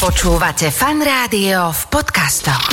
Počúvate fan rádio v podcastoch.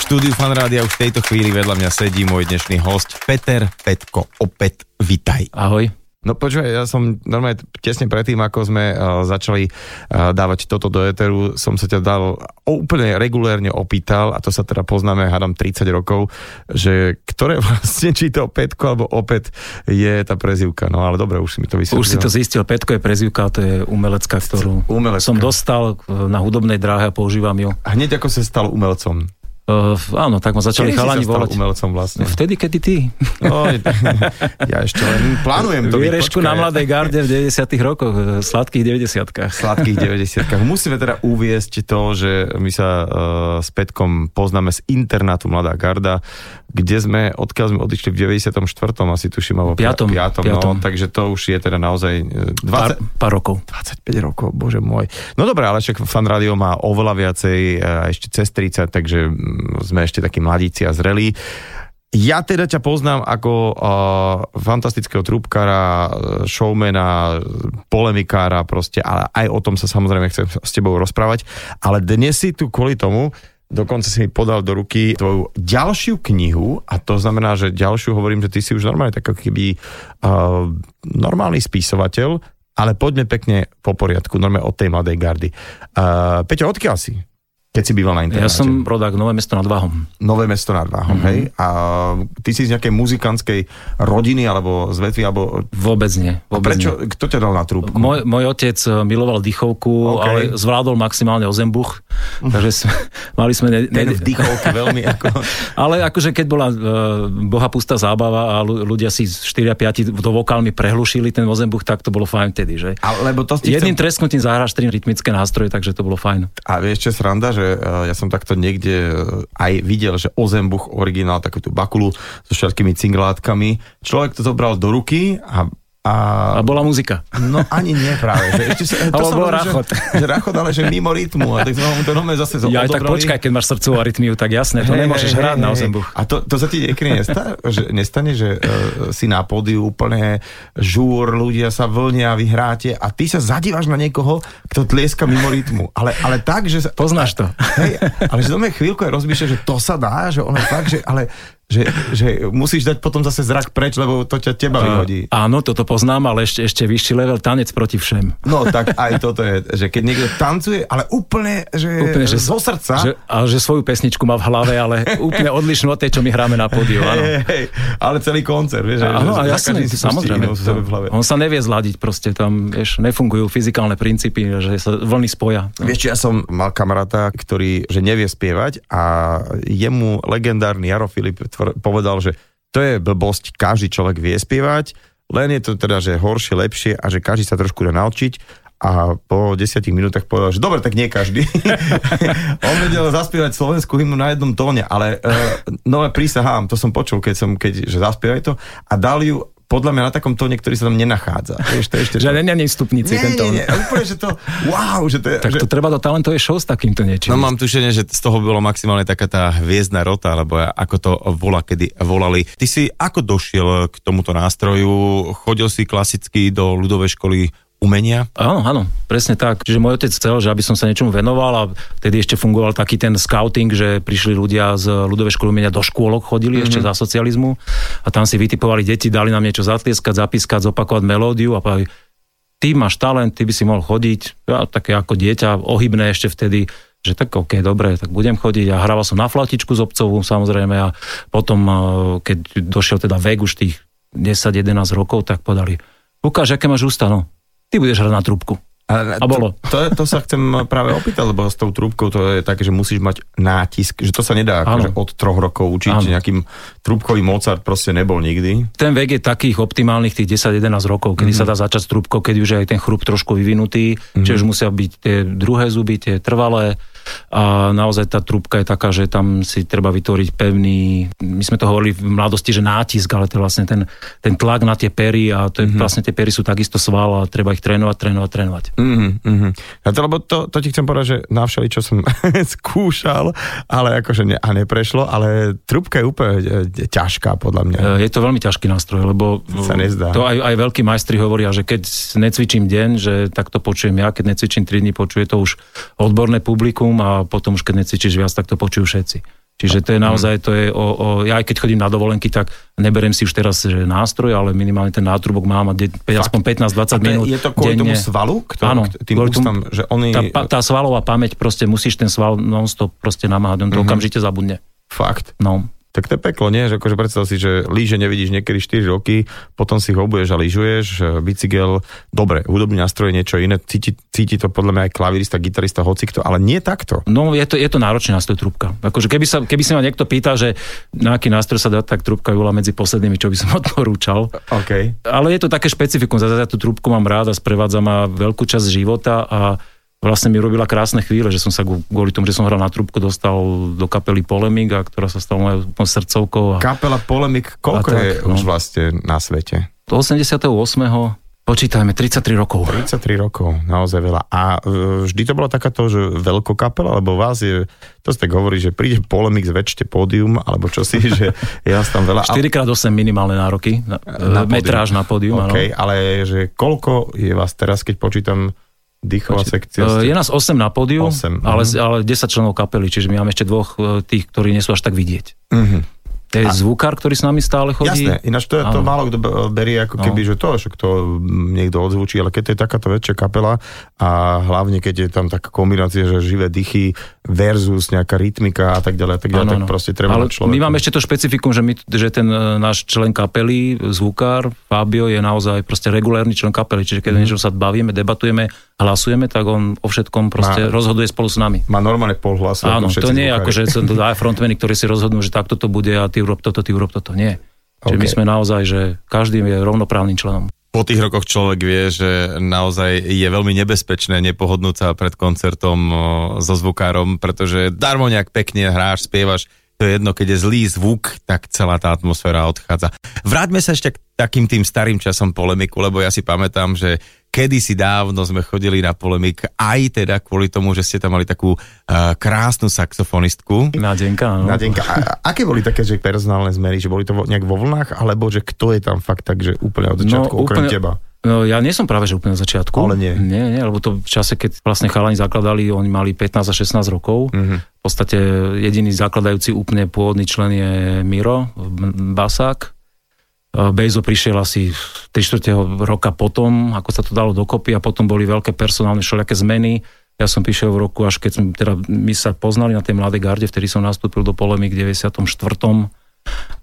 Štúdiu Fan Rádia už v tejto chvíli vedľa mňa sedí môj dnešný host Peter Petko. Opäť vitaj. Ahoj. No počúvaj, ja som normálne tesne predtým, ako sme uh, začali uh, dávať toto do Eteru, som sa ťa dal úplne regulérne opýtal, a to sa teda poznáme, hádam 30 rokov, že ktoré vlastne, či to Petko alebo Opet je tá prezivka. No ale dobre, už si mi to vysvetlil. Už si to zistil, Petko je prezivka, to je umelecká, ktorú Umelecká. som dostal e, na hudobnej dráhe a používam ju. Hneď ako sa stal umelcom. Uh, áno, tak ma začali Kedy chalani volať. umelcom vlastne? Vtedy, kedy ty. No, ja ešte len plánujem to. Vierešku na Mladej garde v 90 rokoch, v sladkých 90 sladkých 90 Musíme teda uviesť to, že my sa uh, s Petkom poznáme z internátu Mladá garda, kde sme, odkiaľ sme odišli v 94. asi tuším, alebo Piatom, 5. piatom. No, takže to už je teda naozaj eh, 20, Pár, pár rokov. 25 rokov, bože môj. No dobré, ale však fan rádio má oveľa viacej, ešte cez 30, takže mm, sme ešte takí mladíci a zrelí. Ja teda ťa poznám ako uh, fantastického trúbkara, showmana, polemikára proste, ale aj o tom sa samozrejme chcem s tebou rozprávať. Ale dnes si tu kvôli tomu, dokonca si mi podal do ruky tvoju ďalšiu knihu a to znamená, že ďalšiu hovorím, že ty si už normálne tak keby uh, normálny spisovateľ, ale poďme pekne po poriadku, normálne od tej mladej gardy. Uh, Peťo, odkiaľ si? Keď si býval na internáte. Ja som rodák Nové mesto nad Váhom. Nové mesto nad Váhom, mm-hmm. hej? A ty si z nejakej muzikantskej rodiny, alebo z vetvy, alebo... Vôbec nie. A Vôbec prečo, nie. kto ťa dal na trúbku? Môj, môj otec eh, miloval dýchovku, OK. ale zvládol maximálne ozembuch, takže sme, mali sme... Ne, Ten ne, vdychovky veľmi ako... Ale akože keď bola uh, boha pustá zábava a ľu- ľudia si 4 a 5 do vokálmi prehlušili ten ozembuch, tak to bolo fajn vtedy, že? A, lebo to Jedným chcem... tresknutím zahráš tri rytmické nástroje, takže to bolo fajn. A vieš, čo sranda, že uh, ja som takto niekde uh, aj videl, že Ozembuch originál, takú tú bakulu so všetkými cinglátkami. Človek to zobral do ruky a a, A bola muzika. No ani nie práve. Že ešte sa, som bol rachot. Že, že rachot, ale že mimo rytmu. A tak sme to nome zase Ja aj tak počkaj, keď máš srdcovú arytmiu, tak jasné, to Hej, nemôžeš hej, hrať hej, na ozembuch. A to, to sa ti niekedy nestane, že, nestane, že uh, si na pódiu úplne žúr, ľudia sa vlnia, vy hráte a ty sa zadívaš na niekoho, kto tlieska mimo rytmu. Ale, ale tak, že... Sa, Poznáš to. Hej, ale že to chvíľku aj rozmýšľa, že to sa dá, že ono fakt, že, ale že, že musíš dať potom zase zrak preč, lebo to ťa teba vyhodí. Áno, toto poznám, ale ešte, ešte vyšší level, tanec proti všem. No tak aj toto je, že keď niekto tancuje, ale úplne, že, Úplne, že- zo srdca. Že, a že svoju pesničku má v hlave, ale úplne odlišnú od tej, čo my hráme na pódiu. Áno. Hej, hej, ale celý koncert, vieš, Áno, a pustí samozrejme. sebe v hlave. On sa nevie zladiť proste, tam vieš, nefungujú fyzikálne princípy, že sa vlny spoja. No. Vieš, ja som mal kamaráta, ktorý že nevie spievať a jemu legendárny Jaro Filip povedal, že to je blbosť, každý človek vie spievať, len je to teda, že horšie, lepšie a že každý sa trošku dá naučiť a po desiatich minútach povedal, že dobre, tak nie každý. On vedel zaspievať slovenskú hymnu na jednom tóne, ale uh, no prísahám, to som počul, keď som, keď, že zaspievaj to a dal ju podľa mňa na takom tóne, ktorý sa tam nenachádza. Vieš, to je ešte Že to- není stupnici nie, tento. nie, nie, úplne, že to, wow, že to je, Tak že, to treba do talentovej show s takýmto niečím. No mám tušenie, že z toho bolo maximálne taká tá hviezdna rota, alebo ako to volá, kedy volali. Ty si ako došiel k tomuto nástroju? Chodil si klasicky do ľudovej školy umenia? Áno, áno, presne tak. Čiže môj otec chcel, že aby som sa niečomu venoval a vtedy ešte fungoval taký ten scouting, že prišli ľudia z ľudovej školy umenia do škôlok, chodili mm-hmm. ešte za socializmu a tam si vytipovali deti, dali nám niečo zatlieskať, zapískať, zopakovať melódiu a povedali, ty máš talent, ty by si mohol chodiť, ja také ako dieťa, ohybné ešte vtedy, že tak OK, dobre, tak budem chodiť a hrával som na flautičku z obcovú samozrejme a potom, eh, keď došiel teda vek už tých 10-11 rokov, tak podali, ukáž, aké máš ústa, no. Ty budeš hrať na trúbku. A bolo. To, to, to sa chcem práve opýtať, lebo s tou trúbkou to je také, že musíš mať nátisk, že to sa nedá akože od troch rokov učiť, Áno. nejakým trúbkový Mozart proste nebol nikdy. Ten vek je takých optimálnych tých 10-11 rokov, kedy mm-hmm. sa dá začať s trúbkou, keď už je aj ten chrup trošku vyvinutý, mm-hmm. čiže už musia byť tie druhé zuby, tie trvalé a naozaj tá trúbka je taká, že tam si treba vytvoriť pevný, my sme to hovorili v mladosti, že nátisk, ale to je vlastne ten, ten tlak na tie pery a to je, mm-hmm. vlastne tie pery sú takisto sval a treba ich trénovať, trénovať, trénovať. Mm-hmm. A to, lebo to, to ti chcem povedať, že na všeli, čo som skúšal, ale akože ne, a neprešlo, ale trúbka je úplne e, ťažká podľa mňa. Je to veľmi ťažký nástroj, lebo sa nezdá. to aj, aj veľkí majstri hovoria, že keď necvičím deň, že takto počujem ja, keď necvičím 3 dní, počuje to už odborné publikum a potom už keď necvičíš viac, tak to počujú všetci. Čiže to je naozaj, to je o, o, ja aj keď chodím na dovolenky, tak neberiem si už teraz že nástroj, ale minimálne ten nátrubok mám a aspoň 15-20 minút Je to kvôli denne. tomu svalu? Kto, Áno, tým ústam, že oni... Tá, tá svalová pamäť, proste musíš ten sval non-stop proste namáhať, on to mm-hmm. okamžite zabudne. Fakt? No tak to je peklo, nie? Že akože predstav si, že líže nevidíš niekedy 4 roky, potom si ho obuješ a lyžuješ, bicykel, dobre, hudobný nástroj je niečo iné, cíti, cíti to podľa mňa aj klavirista, gitarista, hocikto, ale nie takto. No je to, je to náročný nástroj trúbka. Akože keby, sa, keby si ma niekto pýtal, že na aký nástroj sa dá, tak trúbka bola medzi poslednými, čo by som odporúčal. Okay. Ale je to také špecifikum, zase ja tú trúbku mám rád a sprevádza ma veľkú časť života a vlastne mi robila krásne chvíle, že som sa kvôli tomu, že som hral na trúbku, dostal do kapely Polemik, a ktorá sa stala mojou srdcovkou. A, Kapela Polemik, koľko tak, je no. už vlastne na svete? Do 88. Počítajme, 33 rokov. 33 rokov, naozaj veľa. A e, vždy to bola takáto, že veľko kapela, lebo vás je, to ste hovorí, že príde polemik, zväčšte pódium, alebo čo si, že je vás tam veľa. 4x8 minimálne nároky, na, na metráž na pódium. Okay, ale že koľko je vás teraz, keď počítam Dýchová sekcia. Ste... Je nás 8 na pódiu, 8, ale, ale 10 členov kapely, čiže my máme ešte dvoch e, tých, ktorí nie sú až tak vidieť. Uh-huh. To je a... zvukár, ktorý s nami stále chodí. Jasné, ináč to, je, to málo kto berie ako keby, no. že to, že kto niekto odzvučí, ale keď to je takáto väčšia kapela a hlavne keď je tam taká kombinácia, že živé dychy versus nejaká rytmika a tak ďalej, a tak ďalej, ano, tak proste treba ale človek. My máme ešte to špecifikum, že, my, že ten e, náš člen kapely, zvukár, Fabio, je naozaj proste regulárny člen kapely, čiže keď mm. niečo sa bavíme, debatujeme, hlasujeme, tak on o všetkom proste má, rozhoduje spolu s nami. Má normálne pol hlasu. Áno, to nie je ako, že to dá frontmeny, ktorí si rozhodnú, že takto to bude a ty urob toto, ty urob toto. Nie. Čiže okay. my sme naozaj, že každý je rovnoprávnym členom. Po tých rokoch človek vie, že naozaj je veľmi nebezpečné nepohodnúť sa pred koncertom so zvukárom, pretože darmo nejak pekne hráš, spievaš, to je jedno, keď je zlý zvuk, tak celá tá atmosféra odchádza. Vráťme sa ešte k takým tým starým časom polemiku, lebo ja si pamätám, že kedysi dávno sme chodili na polemik aj teda kvôli tomu, že ste tam mali takú uh, krásnu saxofonistku. Nádenka, no. Nádenka. A, aké boli také, že personálne zmery, že boli to nejak vo vlnách, alebo že kto je tam fakt tak, že úplne od začiatku, no, okrem úplne, teba? No, ja nie som práve že úplne od začiatku. Ale nie. Nie, nie, lebo to v čase, keď vlastne chalani zakladali, oni mali 15 a 16 rokov. Mm-hmm. V podstate jediný zakladajúci úplne pôvodný člen je Miro, Basák Bejzo prišiel asi 3 čtvrtého roka potom, ako sa to dalo dokopy a potom boli veľké personálne všelijaké zmeny. Ja som prišiel v roku, až keď sme, teda my sa poznali na tej mladej garde, vtedy som nastúpil do polemik v 94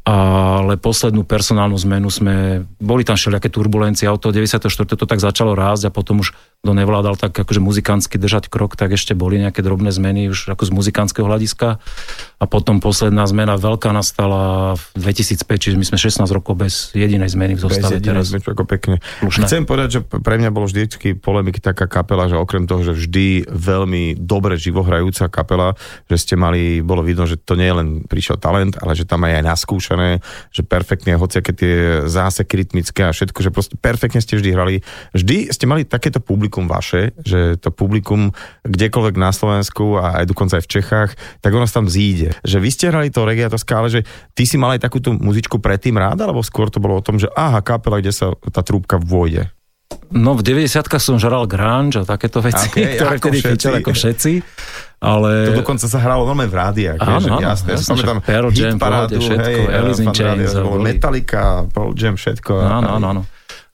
ale poslednú personálnu zmenu sme, boli tam všelijaké turbulencie a od toho 94. to tak začalo rásť a potom už kto nevládal tak akože muzikánsky držať krok, tak ešte boli nejaké drobné zmeny už ako z muzikánskeho hľadiska. A potom posledná zmena veľká nastala v 2005, čiže my sme 16 rokov bez jedinej zmeny v zostave bez teraz. Zmeny, ako pekne. Slušné. Chcem povedať, že pre mňa bolo vždycky polemik taká kapela, že okrem toho, že vždy veľmi dobre živohrajúca kapela, že ste mali, bolo vidno, že to nie je len prišiel talent, ale že tam aj aj naskúšané, že perfektne, hociaké tie záseky rytmické a všetko, že proste perfektne ste vždy hrali. Vždy ste mali takéto publikum vaše, že to publikum kdekoľvek na Slovensku a aj dokonca aj v Čechách, tak ono sa tam zíde. Že vy ste hrali to regiatoské, ale že ty si mal aj takúto muzičku predtým rád, alebo skôr to bolo o tom, že aha, kapela, kde sa tá trúbka vôjde? No v 90 som žral grunge a takéto veci, okay, ktoré vtedy fičali ako všetci. Ale... To dokonca sa hralo normálne v rádiách. Áno, áno, jasné. Ja pamätám Pearl Jam, parádu, všetko, hej, Alice in Chains. Metallica, Pearl Jam, všetko. Áno, áno, áno.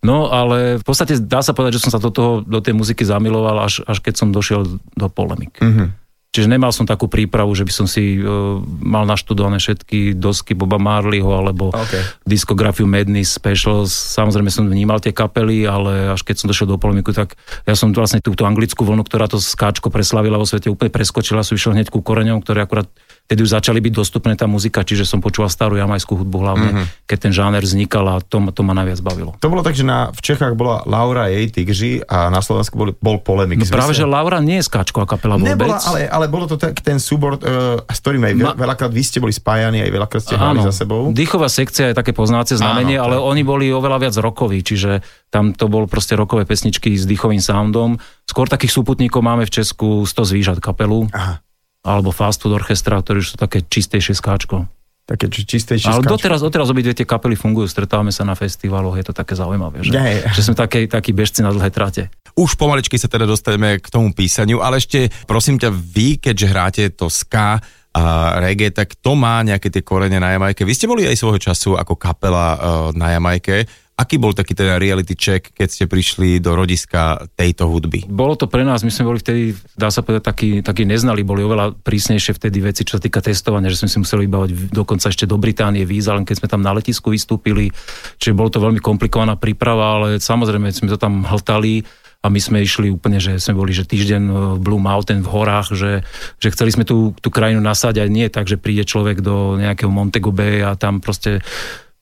No ale v podstate dá sa povedať, že som sa do, toho, do tej muziky zamiloval, až, až keď som došiel do polemik. Mm-hmm. Čiže nemal som takú prípravu, že by som si uh, mal naštudované všetky dosky Boba Marleyho alebo okay. diskografiu Madness Specials. Samozrejme som vnímal tie kapely, ale až keď som došiel do polemiku, tak ja som vlastne túto anglickú vlnu, ktorá to skáčko preslavila vo svete, úplne preskočila, som išiel hneď ku koreňom, ktoré akurát vtedy už začali byť dostupné tá muzika, čiže som počúval starú jamajskú hudbu hlavne, mm-hmm. keď ten žáner vznikal a to, to ma najviac bavilo. To bolo tak, že na, v Čechách bola Laura jej Tigři a na Slovensku bol, bol polemik. No práve, že Laura nie je skáčková kapela vôbec. Nebola, ale, ale bolo to tak, ten súbor, uh, s ktorým aj Ma... veľakrát vy ste boli spájani, aj veľakrát ste hrali za sebou. Dýchová sekcia je také poznáce znamenie, Áno, ale oni boli oveľa viac rokoví, čiže tam to bol proste rokové pesničky s dýchovým soundom. Skôr takých súputníkov máme v Česku 100 zvížat kapelu. Aha. Alebo Fast Food Orchestra, ktorí sú také čistejšie skáčko. Také či čistejšie Ale doteraz, doteraz obidve tie kapely fungujú, stretávame sa na festivaloch, je to také zaujímavé, že, yeah. že sme také, takí bežci na dlhé trate. Už pomaličky sa teda dostaneme k tomu písaniu, ale ešte prosím ťa, vy, keďže hráte to ska, a reggae, tak to má nejaké tie korene na Jamajke. Vy ste boli aj svojho času ako kapela uh, na Jamajke. Aký bol taký ten reality check, keď ste prišli do rodiska tejto hudby? Bolo to pre nás, my sme boli vtedy, dá sa povedať, takí, takí neznali, boli oveľa prísnejšie vtedy veci, čo sa týka testovania, že sme si museli vybavať dokonca ešte do Británie víza, len keď sme tam na letisku vystúpili, čiže bolo to veľmi komplikovaná príprava, ale samozrejme sme to tam hltali a my sme išli úplne, že sme boli že týždeň v Blue Mountain v horách, že, že chceli sme tú, tú krajinu nasáť aj nie tak, že príde človek do nejakého Montego Bay a tam proste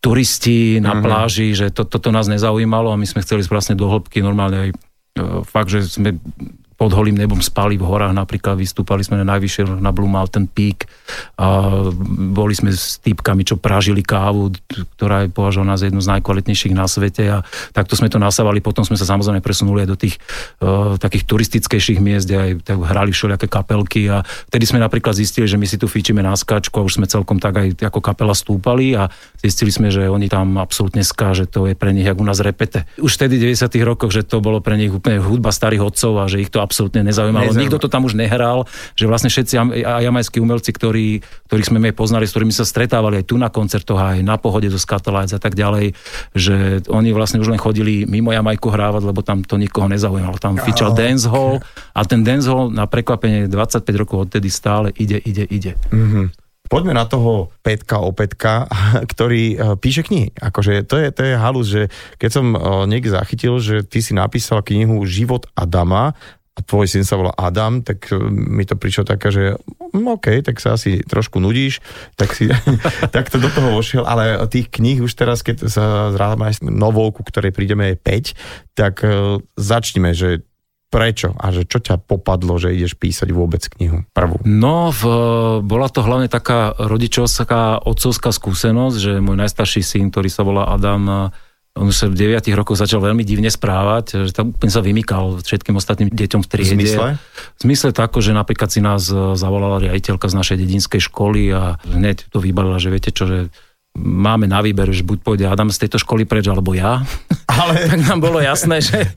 turisti na mm-hmm. pláži, že to, toto nás nezaujímalo a my sme chceli vlastne do hĺbky normálne aj e, fakt, že sme pod holým nebom spali v horách, napríklad vystúpali sme na najvyššie na Blue Mountain Peak a boli sme s týpkami, čo pražili kávu, ktorá je považovaná za jednu z najkvalitnejších na svete a takto sme to nasávali, potom sme sa samozrejme presunuli aj do tých uh, takých turistickejších miest, kde aj tak hrali všelijaké kapelky a vtedy sme napríklad zistili, že my si tu fíčime na skáčku a už sme celkom tak aj ako kapela stúpali a zistili sme, že oni tam absolútne ská, že to je pre nich ako u nás repete. Už vtedy v 90 rokoch, že to bolo pre nich úplne hudba starých otcov a že ich to absolútne nezaujímalo. Nezaujímavé. Nikto to tam už nehral, že vlastne všetci jamajskí umelci, ktorí, ktorých sme my poznali, s ktorými sa stretávali aj tu na koncertoch, aj na pohode zo Scatolites a tak ďalej, že oni vlastne už len chodili mimo Jamajku hrávať, lebo tam to nikoho nezaujímalo. Tam fičal oh, dance hall a ten dance hall na prekvapenie 25 rokov odtedy stále ide, ide, ide. Mm-hmm. Poďme na toho Petka Opetka, ktorý e, píše knihy. Akože to je, to je halus, že keď som e, niekde zachytil, že ty si napísal knihu Život Adama a tvoj syn sa volá Adam, tak e, mi to prišlo také, že mm, OK, tak sa asi trošku nudíš, tak, si, tak to do toho vošiel, ale tých kníh už teraz, keď sa zráme novou, ku ktorej prídeme je 5, tak uh, začneme, že prečo a že čo ťa popadlo, že ideš písať vôbec knihu prvú? No, v, bola to hlavne taká rodičovská, otcovská skúsenosť, že môj najstarší syn, ktorý sa volá Adam, on sa v 9 rokoch začal veľmi divne správať, že tam úplne sa vymykal všetkým ostatným deťom v triede. V zmysle? V zmysle tako, že napríklad si nás e, zavolala riaditeľka z našej dedinskej školy a hneď to vybalila, že viete čo, že máme na výber, že buď pôjde Adam z tejto školy preč, alebo ja. Ale... tak nám bolo jasné, že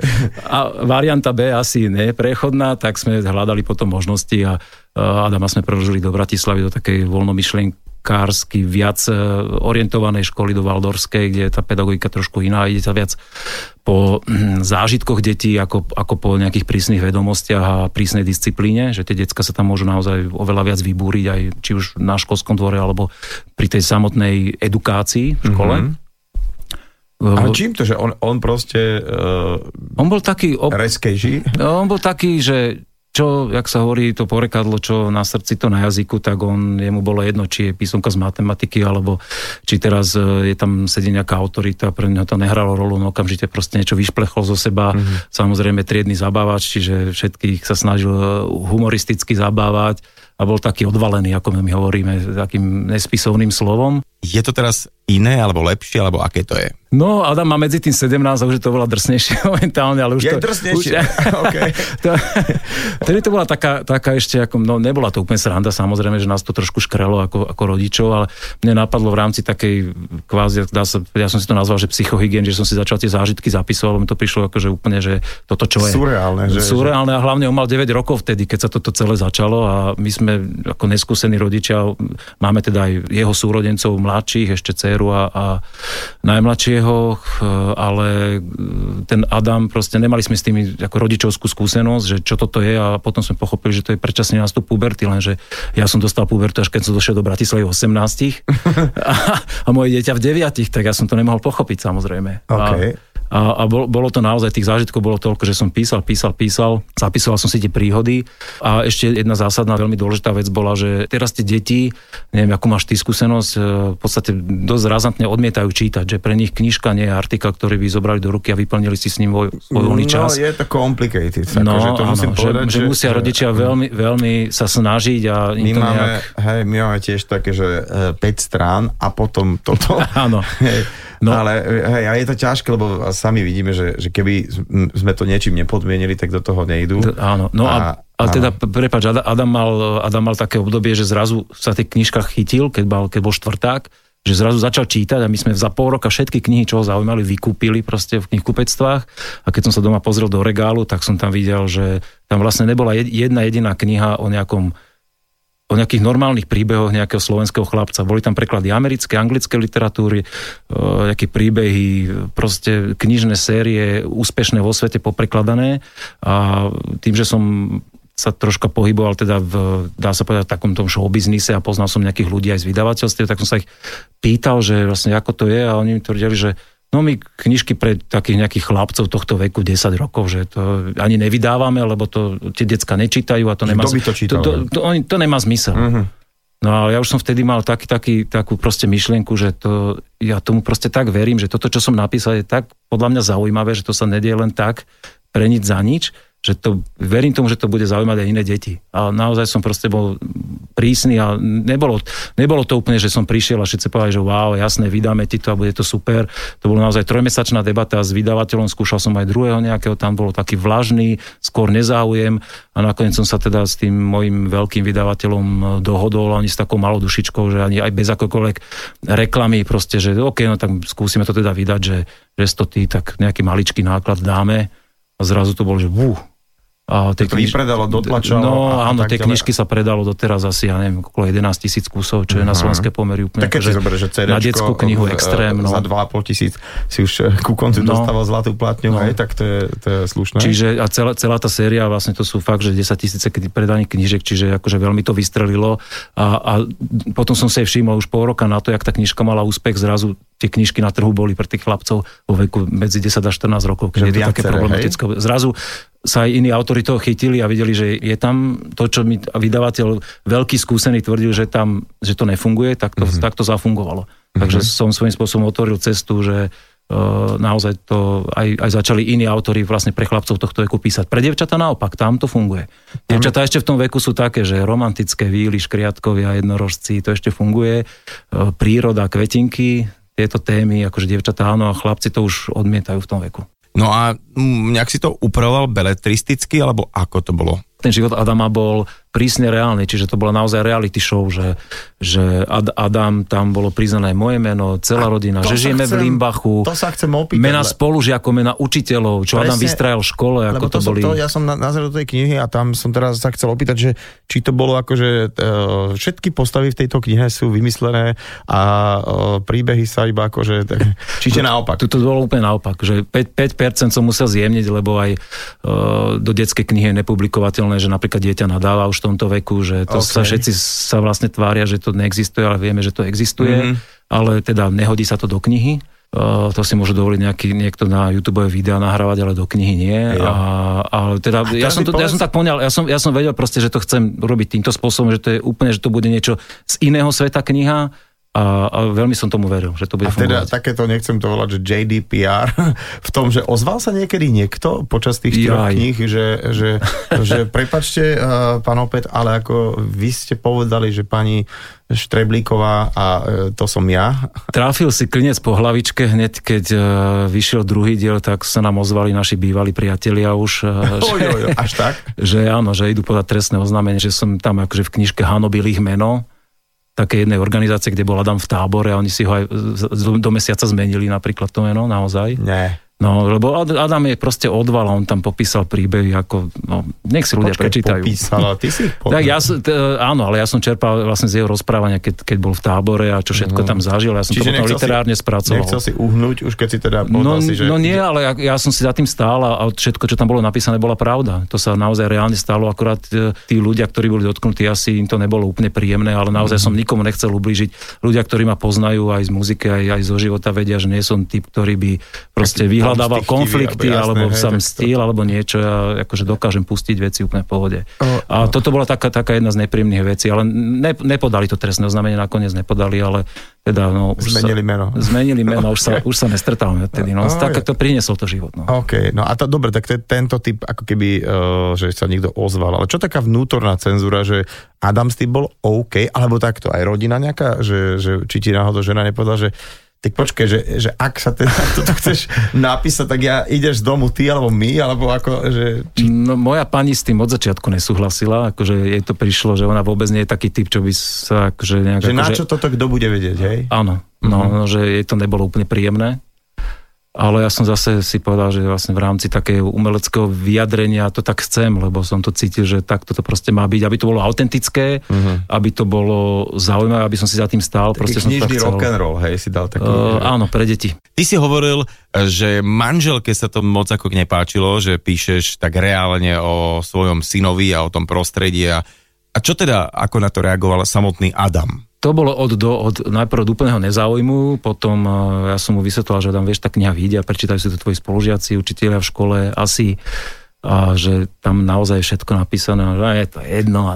a varianta B asi neprechodná, tak sme hľadali potom možnosti a Adama sme preložili do Bratislavy do takej voľnomyšlenky školársky viac e, orientovanej školy do Valdorskej, kde je tá pedagogika trošku iná, ide sa viac po hm, zážitkoch detí ako, ako po nejakých prísnych vedomostiach a prísnej disciplíne, že tie decka sa tam môžu naozaj oveľa viac vybúriť aj či už na školskom dvore alebo pri tej samotnej edukácii v škole. Mm-hmm. A čím to, že on, on proste... Uh, on bol taký... Ob... Reskejší? On bol taký, že čo, jak sa hovorí, to porekadlo, čo na srdci, to na jazyku, tak on, jemu bolo jedno, či je písomka z matematiky, alebo či teraz e, je tam sedí nejaká autorita, pre neho to nehralo rolu, no okamžite proste niečo vyšplechol zo seba, mm-hmm. samozrejme triedny zabávač, čiže všetkých sa snažil e, humoristicky zabávať a bol taký odvalený, ako my hovoríme, takým nespisovným slovom. Je to teraz iné, alebo lepšie, alebo aké to je? No, Adam má medzi tým 17 a už je to veľa drsnejšie momentálne, ale už je to... drsnejšie, už, okay. to, tedy to bola taká, taká ešte, ako, no nebola to úplne sranda, samozrejme, že nás to trošku škrelo ako, ako rodičov, ale mne napadlo v rámci takej kvázi, dá sa, ja som si to nazval, že psychohygien, že som si začal tie zážitky zapisoval, mi to prišlo ako, že úplne, že toto čo je. Surreálne. Že, Surreálne a hlavne on mal 9 rokov vtedy, keď sa toto celé začalo a my sme ako neskúsení rodičia, máme teda aj jeho súrodencov mladších, ešte dceru a, a najmladšieho, ale ten Adam, proste nemali sme s tými ako rodičovskú skúsenosť, že čo toto je a potom sme pochopili, že to je predčasný nástup puberty, lenže ja som dostal pubertu až keď som došiel do Bratislavy v 18 a, a moje dieťa v 9, tak ja som to nemohol pochopiť samozrejme. Okay. A A, a bol, bolo to naozaj, tých zážitkov bolo toľko, že som písal, písal, písal, zapisoval som si tie príhody. A ešte jedna zásadná, veľmi dôležitá vec bola, že teraz tie deti, neviem, akú máš ty skúsenosť, e, v podstate dosť razantne odmietajú čítať, že pre nich knižka nie je artikel, ktorý by zobrali do ruky a vyplnili si s ním svoj voľný čas. No, je to complicated. No, že to áno, musím že, povedať, že, musia rodičia veľmi, veľmi sa snažiť a my to máme, nejak... hej, my máme tiež také, že e, 5 strán a potom toto. Áno. No. Ale hej, a je to ťažké, lebo sami vidíme, že, že keby sme to niečím nepodmienili, tak do toho nejdú. D- Áno, no a, a, a teda, prepáč, Adam, mal, Adam mal také obdobie, že zrazu sa v tých knižkách chytil, keď bol, keď bol štvrták, že zrazu začal čítať a my sme za pol roka všetky knihy, čo ho zaujímali, vykúpili proste v knihkupectvách a keď som sa doma pozrel do regálu, tak som tam videl, že tam vlastne nebola jedna jediná kniha o nejakom o nejakých normálnych príbehoch nejakého slovenského chlapca. Boli tam preklady americké, anglické literatúry, nejaké príbehy, proste knižné série úspešné vo svete poprekladané a tým, že som sa troška pohyboval teda v, dá sa povedať, v takom tom showbiznise a poznal som nejakých ľudí aj z vydavateľstiev, tak som sa ich pýtal, že vlastne ako to je a oni mi tvrdili, že No my knižky pre takých nejakých chlapcov tohto veku 10 rokov, že to ani nevydávame, lebo to tie decka nečítajú a to nemá, to, čítal, to, to, to, to nemá zmysel. Uh-huh. No ale ja už som vtedy mal taký, taký, takú proste myšlienku, že to, ja tomu proste tak verím, že toto, čo som napísal, je tak podľa mňa zaujímavé, že to sa nedie len tak pre nič za nič, že to, verím tomu, že to bude zaujímať aj iné deti. A naozaj som proste bol prísny a nebolo, nebolo to úplne, že som prišiel a všetci povedali, že wow, jasné, vydáme ti to a bude to super. To bolo naozaj trojmesačná debata s vydavateľom, skúšal som aj druhého nejakého, tam bolo taký vlažný, skôr nezáujem a nakoniec som sa teda s tým mojim veľkým vydavateľom dohodol, oni s takou malou dušičkou, že ani aj bez akokoľvek reklamy proste, že OK, no tak skúsime to teda vydať, že, že to ty, tak nejaký maličký náklad dáme a zrazu to bolo, že vú, a tie to kniž... vypredalo, dotlačalo. No a, áno, tie knižky sa predalo doteraz asi, ja neviem, okolo 11 tisíc kusov, čo je uh-huh. na mhm. slovenské pomery úplne. Tak keď si zober, že CD na detskú knihu extrém. No. Za 2,5 tisíc si už eh, ku koncu no. dostával zlatú platňu, no. aj tak to je, to je slušné. Čiže a celá, celá tá séria, vlastne to sú fakt, že 10 tisíce predaných knižek, čiže akože veľmi to vystrelilo. A, a potom som si všimol už pol roka na to, jak tá knižka mala úspech, zrazu tie knižky na trhu boli pre tých chlapcov vo veku medzi 10 a 14 rokov, keď je to také problematické. Hej? Zrazu sa aj iní autori toho chytili a videli, že je tam to, čo mi vydavateľ veľký skúsený tvrdil, že tam, že to nefunguje, tak to, mm-hmm. tak to zafungovalo. Mm-hmm. Takže som svojím spôsobom otvoril cestu, že uh, naozaj to aj, aj začali iní autori vlastne pre chlapcov tohto veku písať. Pre devčata naopak, tam to funguje. Devčata ešte v tom veku sú také, že romantické víly, škriatkovia, jednorožci, to ešte funguje. Uh, príroda, kvetinky, tieto témy, akože dievčatá áno a chlapci to už odmietajú v tom veku. No a nejak si to upravoval beletristicky, alebo ako to bolo? Ten život Adama bol prísne reálny, čiže to bola naozaj reality show, že, že Ad, Adam, tam bolo priznané moje meno, celá rodina, že žijeme chcem, v Limbachu. To sa chcem opýtať. Mena spolužiakov, mena učiteľov, čo Presne, Adam vystrajal v škole, ako to, to boli. To, ja som na, nazrel do tej knihy a tam som teraz sa chcel opýtať, že či to bolo ako, že uh, všetky postavy v tejto knihe sú vymyslené a uh, príbehy sa iba akože... Čiže naopak. Tu to bolo úplne naopak, že 5%, 5% som musel zjemniť, lebo aj uh, do detskej knihy je nepublikovateľné, že napríklad dieťa nadáva už tomto veku, že to okay. sa všetci sa vlastne tvária, že to neexistuje, ale vieme, že to existuje, mm-hmm. ale teda nehodí sa to do knihy. Uh, to si môže dovoliť nejaký, niekto na YouTube videa nahrávať, ale do knihy nie. A, ale teda, a ja, som to, povedz... ja som tak poňal, ja som, ja som vedel proste, že to chcem robiť týmto spôsobom, že to je úplne, že to bude niečo z iného sveta kniha, a, a veľmi som tomu veril, že to bude a teda takéto, nechcem to volať, že JDPR, v tom, že ozval sa niekedy niekto počas tých troch kníh, že, že, že prepačte, uh, pán Opet, ale ako vy ste povedali, že pani Štreblíková a uh, to som ja. Tráfil si klinec po hlavičke hneď, keď uh, vyšiel druhý diel, tak sa nám ozvali naši bývalí priatelia už. Že, oj, oj, až tak? Že áno, že idú podať trestné oznámenie, že som tam akože v knižke hanobil ich meno také jednej organizácie, kde bol Adam v tábore a oni si ho aj do mesiaca zmenili napríklad to meno naozaj. Nie. No, lebo Adam je proste odval a on tam popísal príbehy, ako, no, nech si ľudia Počkej, prečítajú. popísal, a ty si tak ja, t, áno, ale ja som čerpal vlastne z jeho rozprávania, keď, keď bol v tábore a čo všetko uh-huh. tam zažil, ja som Čiže to potom literárne si, spracoval. Nechcel si uhnúť, už keď si teda no, si, že... No nie, ale ja, ja som si za tým stál a, všetko, čo tam bolo napísané, bola pravda. To sa naozaj reálne stalo, akurát e, tí ľudia, ktorí boli dotknutí, asi im to nebolo úplne príjemné, ale naozaj uh-huh. som nikomu nechcel ublížiť. Ľudia, ktorí ma poznajú aj z muziky, aj, aj zo života, vedia, že nie som typ, ktorý by proste vyhľadal vyhľadával konflikty, alebo alebo, jasné, hej, to- mstil, alebo niečo. Ja akože dokážem pustiť veci úplne v pohode. O, A toto bola taká, taká jedna z nepríjemných vecí, ale ne, nepodali to trestné oznámenie, nakoniec nepodali, ale teda no, už Zmenili sa, meno. Zmenili meno, už sa, už sa nestretávame vtedy. No, Oh, tak to priniesol to život. No. OK, no a to, dobre, tak je tento typ, ako keby, uh, že sa niekto ozval. Ale čo taká vnútorná cenzúra, že Adam s tým bol OK, alebo takto aj rodina nejaká, že, že či ti náhodou žena nepovedala, že tak počkaj, že, že ak sa teda toto chceš napísať, tak ja ideš domu ty alebo my, alebo ako, že... No, moja pani s tým od začiatku nesúhlasila, akože jej to prišlo, že ona vôbec nie je taký typ, čo by sa akože nejak... Že na akože, čo toto kto bude vedieť, hej? Áno, no, no, že jej to nebolo úplne príjemné. Ale ja som zase si povedal, že vlastne v rámci takého umeleckého vyjadrenia to tak chcem, lebo som to cítil, že takto to proste má byť, aby to bolo autentické, uh-huh. aby to bolo zaujímavé, aby som si za tým stál. Taký knižný rock and roll, hej, si dal taký... Uh, áno, pre deti. Ty si hovoril, že manželke sa to moc ako nepáčilo, že píšeš tak reálne o svojom synovi a o tom prostredí. A, a čo teda, ako na to reagoval samotný Adam? To bolo od, do, od najprv od úplného nezáujmu, potom uh, ja som mu vysvetlil, že tam vieš, tá kniha vyjde a prečítajú si to tvoji spolužiaci, učiteľia v škole, asi a že tam naozaj je všetko napísané, že je to jedno. A,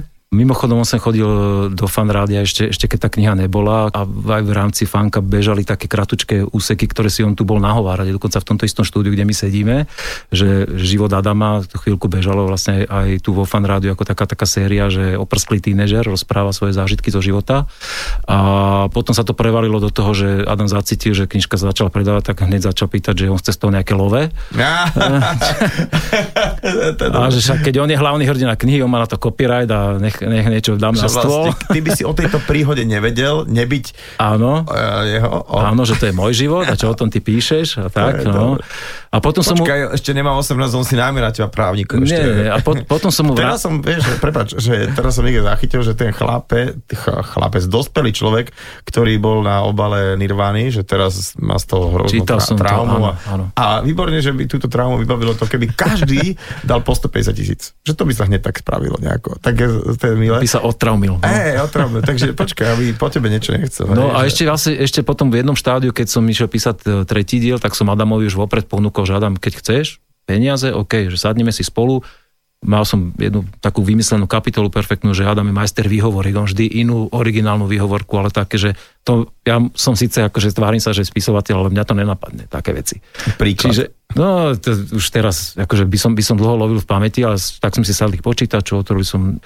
Okay. Mimochodom, on som chodil do fanrádia ešte, ešte keď tá kniha nebola a aj v rámci fanka bežali také kratučké úseky, ktoré si on tu bol nahovárať, dokonca v tomto istom štúdiu, kde my sedíme, že život Adama tú chvíľku bežalo vlastne aj tu vo fanrádiu ako taká, taká séria, že oprsklý tínežer rozpráva svoje zážitky zo života. A potom sa to prevalilo do toho, že Adam zacítil, že knižka sa začala predávať, tak hneď začal pýtať, že on chce z toho nejaké love. A že však keď on je hlavný hrdina knihy, on má na to copyright a nech, nech niečo dám na Že stôl. vlastne, ty by si o tejto príhode nevedel, nebyť Áno. uh, jeho... O, Áno, že to je môj život a čo o tom ty píšeš a tak, je no. A potom som mu... Počkaj, ešte nemá 18, on si najmä na teba právnik. Nie, ešte. nie, a po, potom som mu... Teraz Vrát... som, vieš, prepáč, že teraz som niekde zachytil, že ten chlape, ch- chlapec, dospelý človek, ktorý bol na obale Nirvany, že teraz má z toho hroznú Čítal to, traumu. áno, a, áno. a výborne, že by túto traumu vybavilo to, keby každý dal po 150 tisíc. Že to by sa hneď tak spravilo nejako. Tak je, to je milé. by sa odtraumil. No. Ej, otravné. Takže počkaj, aby po tebe niečo nechcel. No a hej, že- ešte, vlastne, ešte potom v jednom štádiu, keď som išiel písať e, tretí diel, tak som Adamovi už vopred ponúkol, že Adam, keď chceš peniaze, OK, že sadneme si spolu. Mal som jednu takú vymyslenú kapitolu perfektnú, že Adam je majster výhovory, on vždy inú originálnu výhovorku, ale také, že to, ja som síce akože tvárim sa, že spisovateľ, ale mňa to nenapadne, také veci. Príklad. Čiže, no, to už teraz, akože by som, by som dlho lovil v pamäti, ale tak som si sadli k počítaču, otvoril som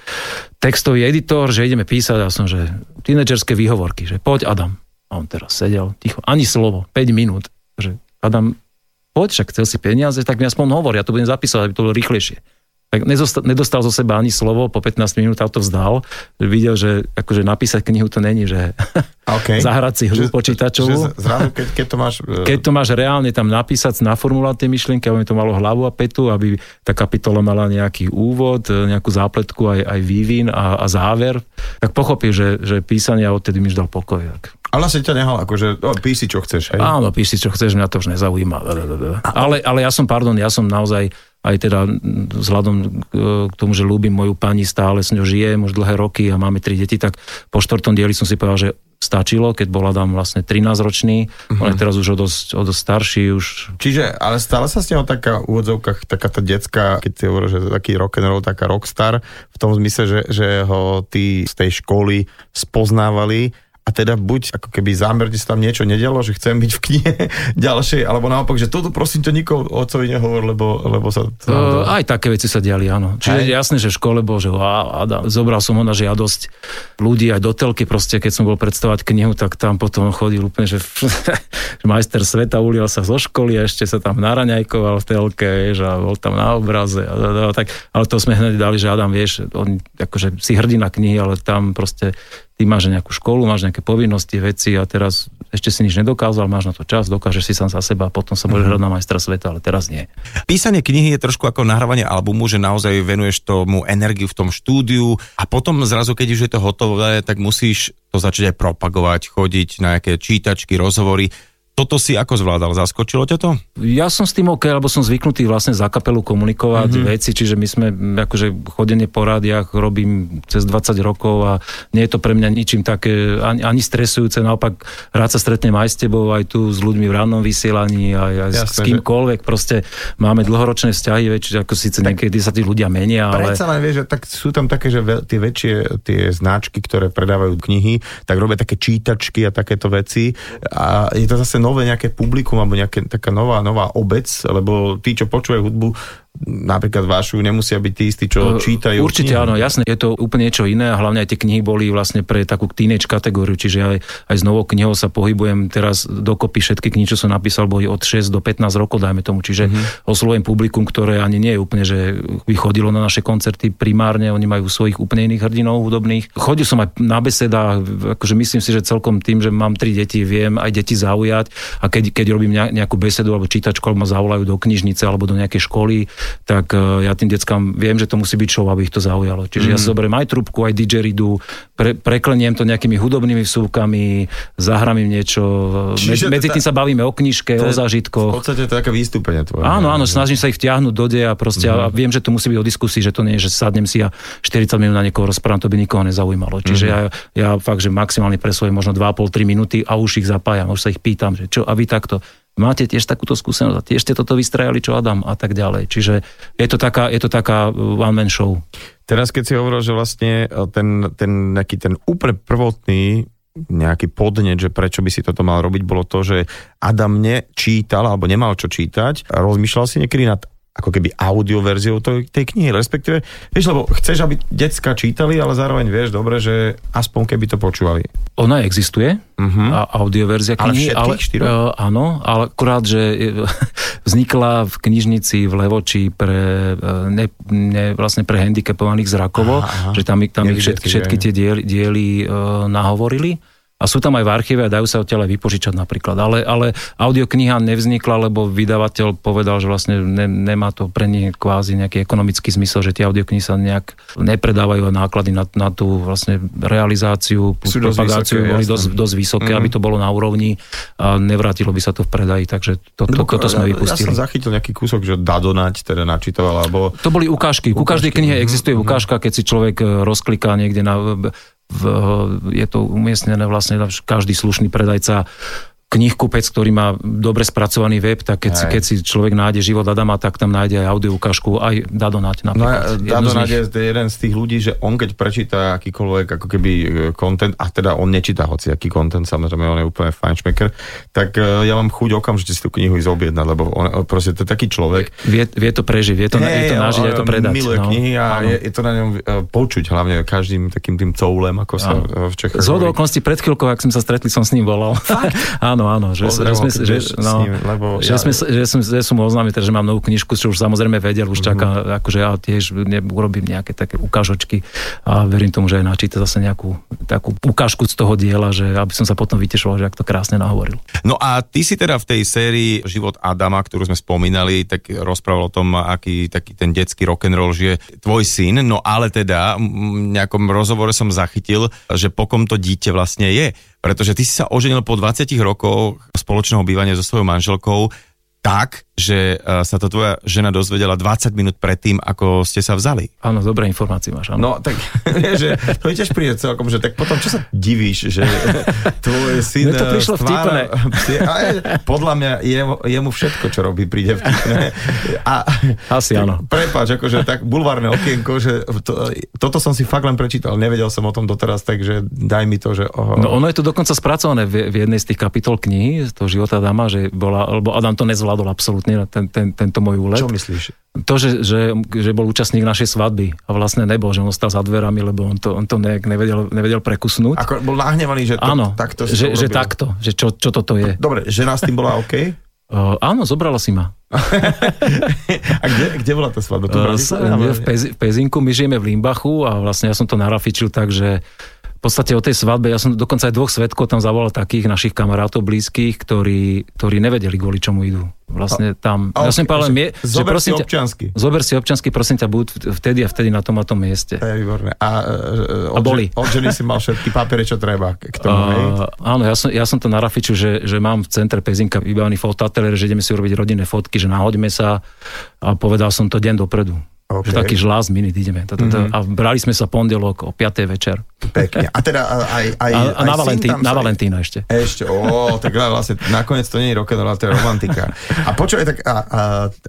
textový editor, že ideme písať a som, že tínedžerské výhovorky, že poď Adam. A on teraz sedel, ticho, ani slovo, 5 minút, že Adam, poď, však chcel si peniaze, tak mi aspoň hovor, ja to budem zapísať, aby to bolo rýchlejšie. Tak nezostal, nedostal zo seba ani slovo, po 15 minútach to vzdal, videl, že akože napísať knihu to není, že OK. zahrať si hru počítačovú. Zrazu, keď, keď to máš... Keď to máš reálne tam napísať, naformulovať tie myšlienky, aby to malo hlavu a petu, aby tá kapitola mala nejaký úvod, nejakú zápletku, aj, aj vývin a, a záver, tak pochopíš, že, že písanie a odtedy mi dal pokoj. Ale vlastne ťa nehal, akože oh, píš si, čo chceš, hej? Áno, píš si, čo chceš, mňa to už nezaujíma. Ale, ale ja som, pardon, ja som naozaj aj teda vzhľadom k- tomu, že ľúbim moju pani, stále s ňou žijem už dlhé roky a máme tri deti, tak po štvrtom dieli som si povedal, že stačilo, keď bola tam vlastne 13-ročný, on je teraz už o dosť, o dosť starší, už Čiže, ale stále sa s neho taká v úvodzovkách, taká tá detská, keď si hovoril, že taký rock and roll, taká rockstar, v tom zmysle, že, že ho tí z tej školy spoznávali teda buď ako keby zámerne sa tam niečo nedialo, že chcem byť v knihe ďalšej, alebo naopak, že toto prosím ťa nikomu otcovi nehovor, lebo, lebo sa... Uh, aj také veci sa diali, áno. Čiže Hej. jasné, že v škole bol, že á, Adam, zobral som ho na žiadosť ľudí aj do telky, proste keď som bol predstavať knihu, tak tam potom chodil úplne, že, že majster sveta ulial sa zo školy a ešte sa tam naraňajkoval v telke, vieš, a bol tam na obraze. A, a, a, tak, ale to sme hneď dali, že Adam, vieš, on akože si hrdina knihy, ale tam proste ty máš nejakú školu, máš nejaké povinnosti, veci a teraz ešte si nič nedokázal, máš na to čas, dokážeš si sám za seba a potom sa môžeš hrať na majstra sveta, ale teraz nie. Písanie knihy je trošku ako nahrávanie albumu, že naozaj venuješ tomu energiu v tom štúdiu a potom zrazu, keď už je to hotové, tak musíš to začať aj propagovať, chodiť na nejaké čítačky, rozhovory. Toto si ako zvládal? Zaskočilo ťa to? Ja som s tým OK, lebo som zvyknutý vlastne za kapelu komunikovať mm-hmm. veci, čiže my sme akože chodenie po rádiách robím cez 20 rokov a nie je to pre mňa ničím také ani, ani stresujúce, naopak rád sa stretnem aj s tebou, aj tu s ľuďmi v rannom vysielaní, aj, aj Jasne, s kýmkoľvek, že... proste máme dlhoročné vzťahy, väčšie, ako síce tak, niekedy sa tí ľudia menia, ale... Predsa len vieš, že tak sú tam také, že tie väčšie tie značky, ktoré predávajú knihy, tak robia také čítačky a takéto veci a je to zase nové nejaké publikum alebo nejaká taká nová, nová obec, lebo tí, čo počúvajú hudbu, napríklad vašu nemusia byť tí istí, čo čítajú. Určite knihy. áno, jasne, je to úplne niečo iné a hlavne aj tie knihy boli vlastne pre takú teenage kategóriu, čiže aj, aj s novou knihou sa pohybujem teraz dokopy všetky knihy, čo som napísal, boli od 6 do 15 rokov, dajme tomu, čiže mm-hmm. oslovujem publikum, ktoré ani nie je úplne, že by chodilo na naše koncerty primárne, oni majú svojich úplne iných hrdinov hudobných. Chodil som aj na besedách, akože myslím si, že celkom tým, že mám tri deti, viem aj deti zaujať a keď, keď robím nejakú besedu alebo čítačku, alebo ma zavolajú do knižnice alebo do nejakej školy, tak e, ja tým deckám viem, že to musí byť show, aby ich to zaujalo. Čiže mm. ja si mhm. zoberiem aj trubku, aj didgeridoo, pre, prekleniem to nejakými hudobnými vsúvkami, zahrám im niečo, Čiže medzi tým sa bavíme o knižke, o zážitkoch. V podstate to je také výstupenie tvoje. Áno, áno, snažím sa ich vtiahnuť do deja proste mm. a mhm. viem, že to musí byť o diskusii, že to nie je, že sadnem si a 40 minút na niekoho rozprávam, to by nikoho nezaujímalo. Čiže mm. ja, ja fakt, že maximálne presvojem možno 2,5-3 minúty a už ich zapájam, už sa ich pýtam, že čo a vy takto máte tiež takúto skúsenosť a tiež ste toto vystrajali, čo Adam a tak ďalej. Čiže je to taká, je to taká uh, one-man show. Teraz keď si hovoril, že vlastne uh, ten, ten, nejaký ten úplne prvotný nejaký podnet, že prečo by si toto mal robiť, bolo to, že Adam nečítal alebo nemal čo čítať. Rozmýšľal si niekedy nad ako keby audioverziou tej, knihy, respektíve, vieš, lebo chceš, aby decka čítali, ale zároveň vieš dobre, že aspoň keby to počúvali. Ona existuje, uh-huh. a audioverzia knihy, ale, ale uh, áno, ale akurát, že vznikla v knižnici v Levoči pre, e, ne, ne, vlastne pre handicapovaných zrakovo, aha, aha. že tam, tam ich všetky, všetky tie diely, diely uh, nahovorili a sú tam aj v archíve a dajú sa odtiaľ aj vypožičať napríklad. Ale, ale audiokniha nevznikla, lebo vydavateľ povedal, že vlastne ne, nemá to pre nich kvázi nejaký ekonomický zmysel, že tie audioknihy sa nejak nepredávajú a náklady na, na tú vlastne realizáciu, sú propagáciu boli dosť, dosť vysoké, mm-hmm. aby to bolo na úrovni a nevrátilo by sa to v predaji, takže to, to, toto sme vypustili. Ja som zachytil nejaký kúsok, že Dadonať teda načítoval, alebo... To boli ukážky. Ku každej knihe mhm, existuje mm-hmm. ukážka, keď si človek e, rozkliká niekde na je to umiestnené vlastne, každý slušný predajca knihkupec, ktorý má dobre spracovaný web, tak keď, si, keď si človek nájde život Adama, tak tam nájde aj audio ukážku, aj Dado Nať napríklad. No, Dado Nať je jeden z tých ľudí, že on keď prečíta akýkoľvek ako keby kontent, e, a teda on nečíta hoci aký kontent, samozrejme on je úplne šmeker, tak e, ja mám chuť okamžite si tú knihu ísť objednať, lebo on, proste to je taký človek. Vie, vie to prežiť, vie to, nie, je to nažiť, je to predať. Miluje no. knihy a je, je, to na ňom e, počuť hlavne každým takým tým coulem, ako sa v Čechách. Z okolností pred chvíľkou, ak som sa stretli, som s ním volal. áno, áno, že, že sme, že, no, ním, lebo že, ja... sme, že, som, že som oznámil, teda, že mám novú knižku, čo už samozrejme vedel, už čaká, mm-hmm. akože ja tiež ne, urobím nejaké také ukážočky a verím tomu, že aj načíta zase nejakú takú ukážku z toho diela, že aby som sa potom vytešoval, že ak to krásne nahovoril. No a ty si teda v tej sérii Život Adama, ktorú sme spomínali, tak rozprával o tom, aký taký ten detský rock'n'roll žije tvoj syn, no ale teda v nejakom rozhovore som zachytil, že pokom to dieťa vlastne je pretože ty si sa oženil po 20 rokoch spoločného bývania so svojou manželkou tak, že e, sa to tvoja žena dozvedela 20 minút predtým, ako ste sa vzali. Áno, dobré informácie máš, áno. No, tak že to je tiež príde celkom, že tak potom čo sa divíš, že tvoj syn... Mne to prišlo vtipné. Podľa mňa jemu, jemu všetko, čo robí, príde vtipné. A, Asi áno. Prepáč, akože tak bulvárne okienko, že to, toto som si fakt len prečítal, nevedel som o tom doteraz, takže daj mi to, že... Oh. No ono je to dokonca spracované v, v jednej z tých kapitol knihy, toho života Adama, že bola, lebo Adam to nezvládol zvládol absolútne ten, ten, tento môj úlet. Čo myslíš? To, že, že, že bol účastník našej svadby a vlastne nebol, že on stal za dverami, lebo on to, on to nejak nevedel, nevedel prekusnúť. Ako bol nahnevaný, že to, Áno, takto že, že takto, že čo, čo toto je. Dobre, žena s tým bola OK? Uh, áno, zobrala si ma. a kde, kde bola tá svadba? Uh, v, Pezi, v Pezinku, my žijeme v Limbachu a vlastne ja som to narafičil tak, že podstate o tej svadbe, ja som dokonca aj dvoch svetkov tam zavolal takých našich kamarátov blízkych, ktorí, ktorí nevedeli, kvôli čomu idú. Vlastne tam, A- ja som povedal, že zober si prosím ťa, občiansky. zober si občansky, prosím ťa, buď vtedy a vtedy na tom a tom mieste. To je výborné. A, e, A od, boli. Od ženy si mal všetky papiere, čo treba k tomu, hej? Uh, áno, ja som, ja som to na Rafiču, že, že mám v centre Pezinka vybavený fotoateliér, že ideme si urobiť rodinné fotky, že nahoďme sa a povedal som to deň dopredu. OK. Že taký že last minute ideme. Mhm. to, A brali sme sa pondelok o 5. večer. Pekne. A teda aj, aj, A, aj na, Valentína ešte. Ešte, ó, tak vlastne nakoniec to nie je rock'n'roll, ale to je romantika. A počúvaj, tak a, a,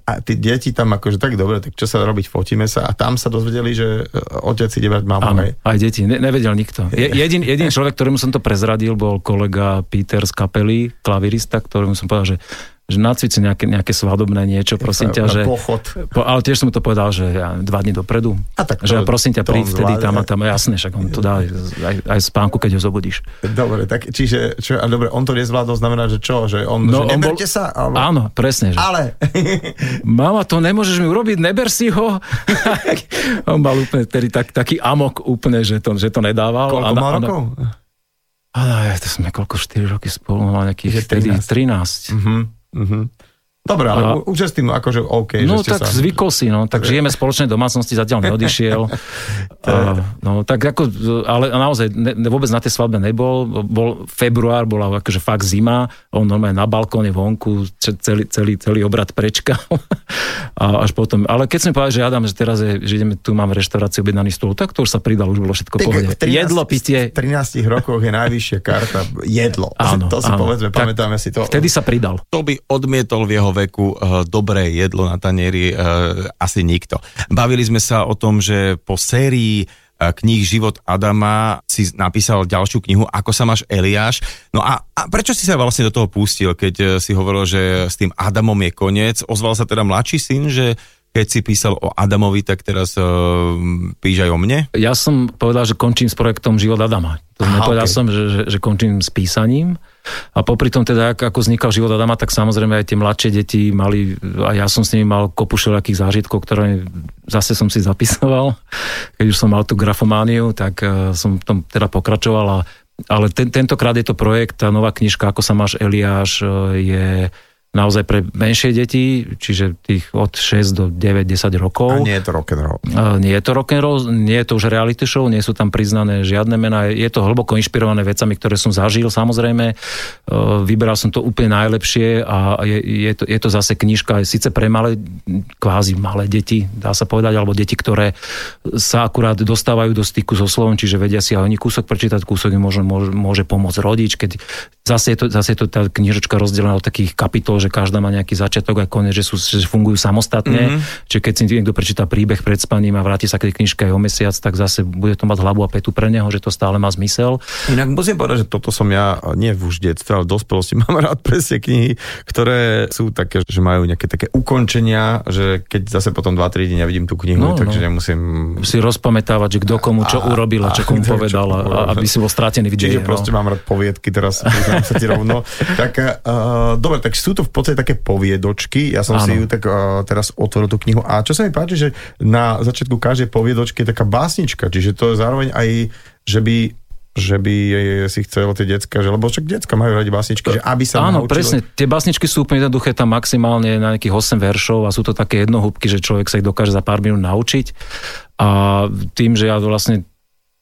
a tí deti tam akože tak dobre, tak čo sa robiť, fotíme sa a tam sa dozvedeli, že e, otec ide brať mamu, Áno, aj deti, ne, nevedel nikto. Je, jedin, jediný človek, ktorému som to prezradil, bol kolega Peter z kapely, klavirista, ktorému som povedal, že že nacvici nejaké, nejaké svadobné niečo, prosím ťa, že... pochod. Po, ale tiež som mu to povedal, že ja, dva dní dopredu. A tak to- že ja prosím ťa, príď vtedy tam a tam, jasne, však on to dá aj, aj, spánku, keď ho zobudíš. Dobre, tak čiže, čo, a dobre, on to nezvládol, znamená, že čo? Že on, No, že on neberte bol- sa? Alebo... Áno, presne. Že... Ale, Mama, to nemôžeš mi urobiť, neber si ho. on mal úplne tedy tak, taký amok úplne, že to, že to nedával. koľko A na- rokov? Ale to sme koľko, 4 roky spolu, mal nejakých Že vtedy 13. 13. Mhm, Mm-hmm. Dobre, ale A- už je s tým akože OK, No že tak sa... zvykol si, no. Tak žijeme v spoločnej domácnosti, zatiaľ neodišiel. A, no tak ako, ale naozaj ne, ne- vôbec na tej svadbe nebol. Bol február, bola akože fakt zima. On normálne na balkóne vonku, ce- celý, celý, celý obrad prečkal. A až potom, ale keď som povedal, že Adam, že teraz je, že ideme, tu máme reštauráciu objednaný stôl, tak to už sa pridal, už bolo všetko Tak pohode. v 13 Jedlo, pitie, V 13 rokoch je najvyššia karta jedlo. Áno, to si áno. povedzme, Tak pamätáme si to. vtedy sa pridal. To by odmietol v jeho veku uh, dobré jedlo na tanieri uh, asi nikto. Bavili sme sa o tom, že po sérii uh, kníh Život Adama si napísal ďalšiu knihu Ako sa máš Eliáš. No a, a prečo si sa vlastne do toho pustil, keď si hovoril, že s tým Adamom je koniec? Ozval sa teda mladší syn, že keď si písal o Adamovi, tak teraz uh, píš aj o mne? Ja som povedal, že končím s projektom Život Adama. To Aha, nepovedal okej. som, že, že, že končím s písaním. A popri tom teda, ak- ako vznikal Život Adama, tak samozrejme aj tie mladšie deti mali, a ja som s nimi mal kopu všelijakých zážitkov, ktoré zase som si zapisoval. Keď už som mal tú grafomániu, tak eh, som v tom teda pokračoval. A, ale ten, tentokrát je to projekt, tá nová knižka Ako sa máš Eliáš, eh, je naozaj pre menšie deti, čiže tých od 6 do 9, 10 rokov. A nie je to rock'n'roll. Nie je to rock'n'roll, nie je to už reality show, nie sú tam priznané žiadne mená, je to hlboko inšpirované vecami, ktoré som zažil samozrejme. Uh, Vyberal som to úplne najlepšie a je, je, to, je to zase knižka, síce pre malé, kvázi malé deti, dá sa povedať, alebo deti, ktoré sa akurát dostávajú do styku so slovom, čiže vedia si aj oni kúsok prečítať, kúsok im môže, môže, môže pomôcť rodič, keď zase je to, zase je to tá knižočka rozdelená do takých kapitol, že každá má nejaký začiatok a koniec, že, sú, že fungujú samostatne. Mm-hmm. Čiže keď si niekto prečíta príbeh pred spaním a vráti sa k tej knižke aj o mesiac, tak zase bude to mať hlavu a petu pre neho, že to stále má zmysel. Inak musím povedať, že toto som ja, nie už detstve, ale v dospelosti, mám rád presne knihy, ktoré sú také, že majú nejaké také ukončenia, že keď zase potom 2-3 dní nevidím tú knihu, No, takže no. nemusím... Si rozpamätávať, že kto komu čo A- urobil a čo komu povedal, povedal. aby si bol stratený v Čiže proste no. mám rád poviedky teraz, priznám sa ti rovno. Tak, uh, dobre, tak sú to v podstate také poviedočky, ja som Áno. si ju tak uh, teraz otvoril tú knihu a čo sa mi páči, že na začiatku každej poviedočky je taká básnička, čiže to je zároveň aj, že by že by si chcel tie decka, že, lebo však decka majú radi básničky, že aby sa Áno, naučili. presne. Tie básničky sú úplne jednoduché, tam maximálne na nejakých 8 veršov a sú to také jednohúbky, že človek sa ich dokáže za pár minút naučiť. A tým, že ja vlastne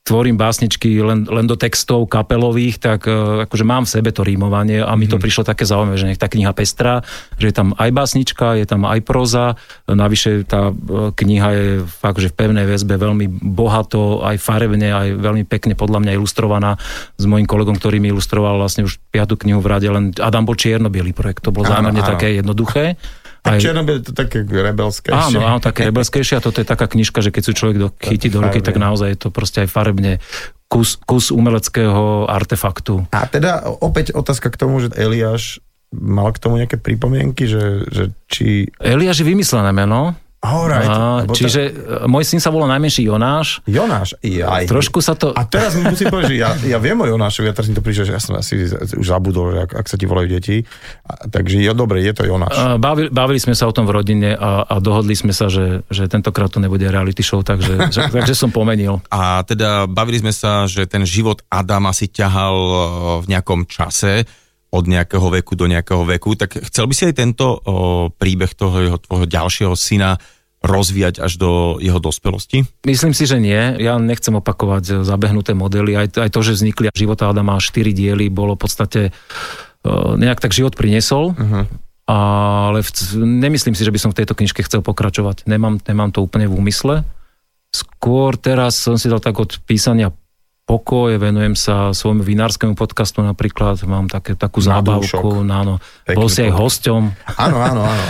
tvorím básničky len, len do textov kapelových, tak e, akože mám v sebe to rímovanie a mi to prišlo také zaujímavé, že nech tá kniha pestrá, že je tam aj básnička, je tam aj proza, navyše tá e, kniha je fakt, že v pevnej väzbe veľmi bohato, aj farebne, aj veľmi pekne podľa mňa ilustrovaná s mojim kolegom, ktorý mi ilustroval vlastne už piatú knihu v rade, len Adam bol čierno-biely projekt, to bolo Áno, zámerne áno. také jednoduché. Aj- čierno je to také rebelské. Áno, áno, také rebelskejšie a toto je taká knižka, že keď si človek do, chytí do ruky, tak naozaj je to proste aj farebne kus, kus umeleckého artefaktu. A teda opäť otázka k tomu, že Eliáš mal k tomu nejaké pripomienky, že, že či... Eliáš je vymyslené meno, Alright. A, čiže e, môj syn sa volá najmenší Jonáš. Jonáš, aj. Trošku sa to... A teraz mi musím povedať, že ja, ja viem o Jonášovi, ja teraz mi to prišiel, že ja som asi už zabudol, že ak, ak sa ti volajú deti. A, takže jo, dobre, je to Jonáš. A, Bavili, bavili sme sa o tom v rodine a, a dohodli sme sa, že, že tentokrát to nebude reality show, takže, že, takže som pomenil. A teda bavili sme sa, že ten život Adama si ťahal e, v nejakom čase od nejakého veku do nejakého veku, tak chcel by si aj tento o, príbeh toho jeho, tvojho ďalšieho syna rozvíjať až do jeho dospelosti? Myslím si, že nie. Ja nechcem opakovať zabehnuté modely. Aj, aj to, že vznikli života Adama 4 diely, bolo v podstate nejak tak život priniesol. Uh-huh. Ale v, nemyslím si, že by som v tejto knižke chcel pokračovať. Nemám, nemám to úplne v úmysle. Skôr teraz som si dal tak od písania pokoj, venujem sa svojmu vinárskému podcastu napríklad, mám také, takú zábavku, áno, bol si aj hosťom. Áno, áno, áno.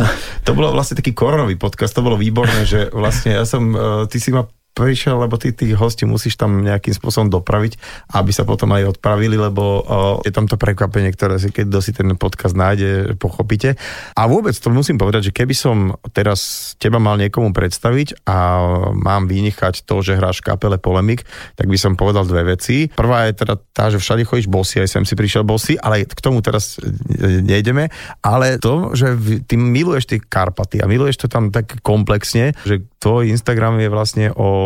to bolo vlastne taký koronový podcast, to bolo výborné, že vlastne ja som, e, ty si ma prišiel, lebo ty tých hostí musíš tam nejakým spôsobom dopraviť, aby sa potom aj odpravili, lebo o, je tam to prekvapenie, ktoré si, keď si ten podcast nájde, pochopíte. A vôbec to musím povedať, že keby som teraz teba mal niekomu predstaviť a mám vynechať to, že hráš kapele Polemik, tak by som povedal dve veci. Prvá je teda tá, že všade chodíš bosy, aj sem si prišiel bosy, ale k tomu teraz nejdeme. Ale to, že ty miluješ tie Karpaty a miluješ to tam tak komplexne, že tvoj Instagram je vlastne o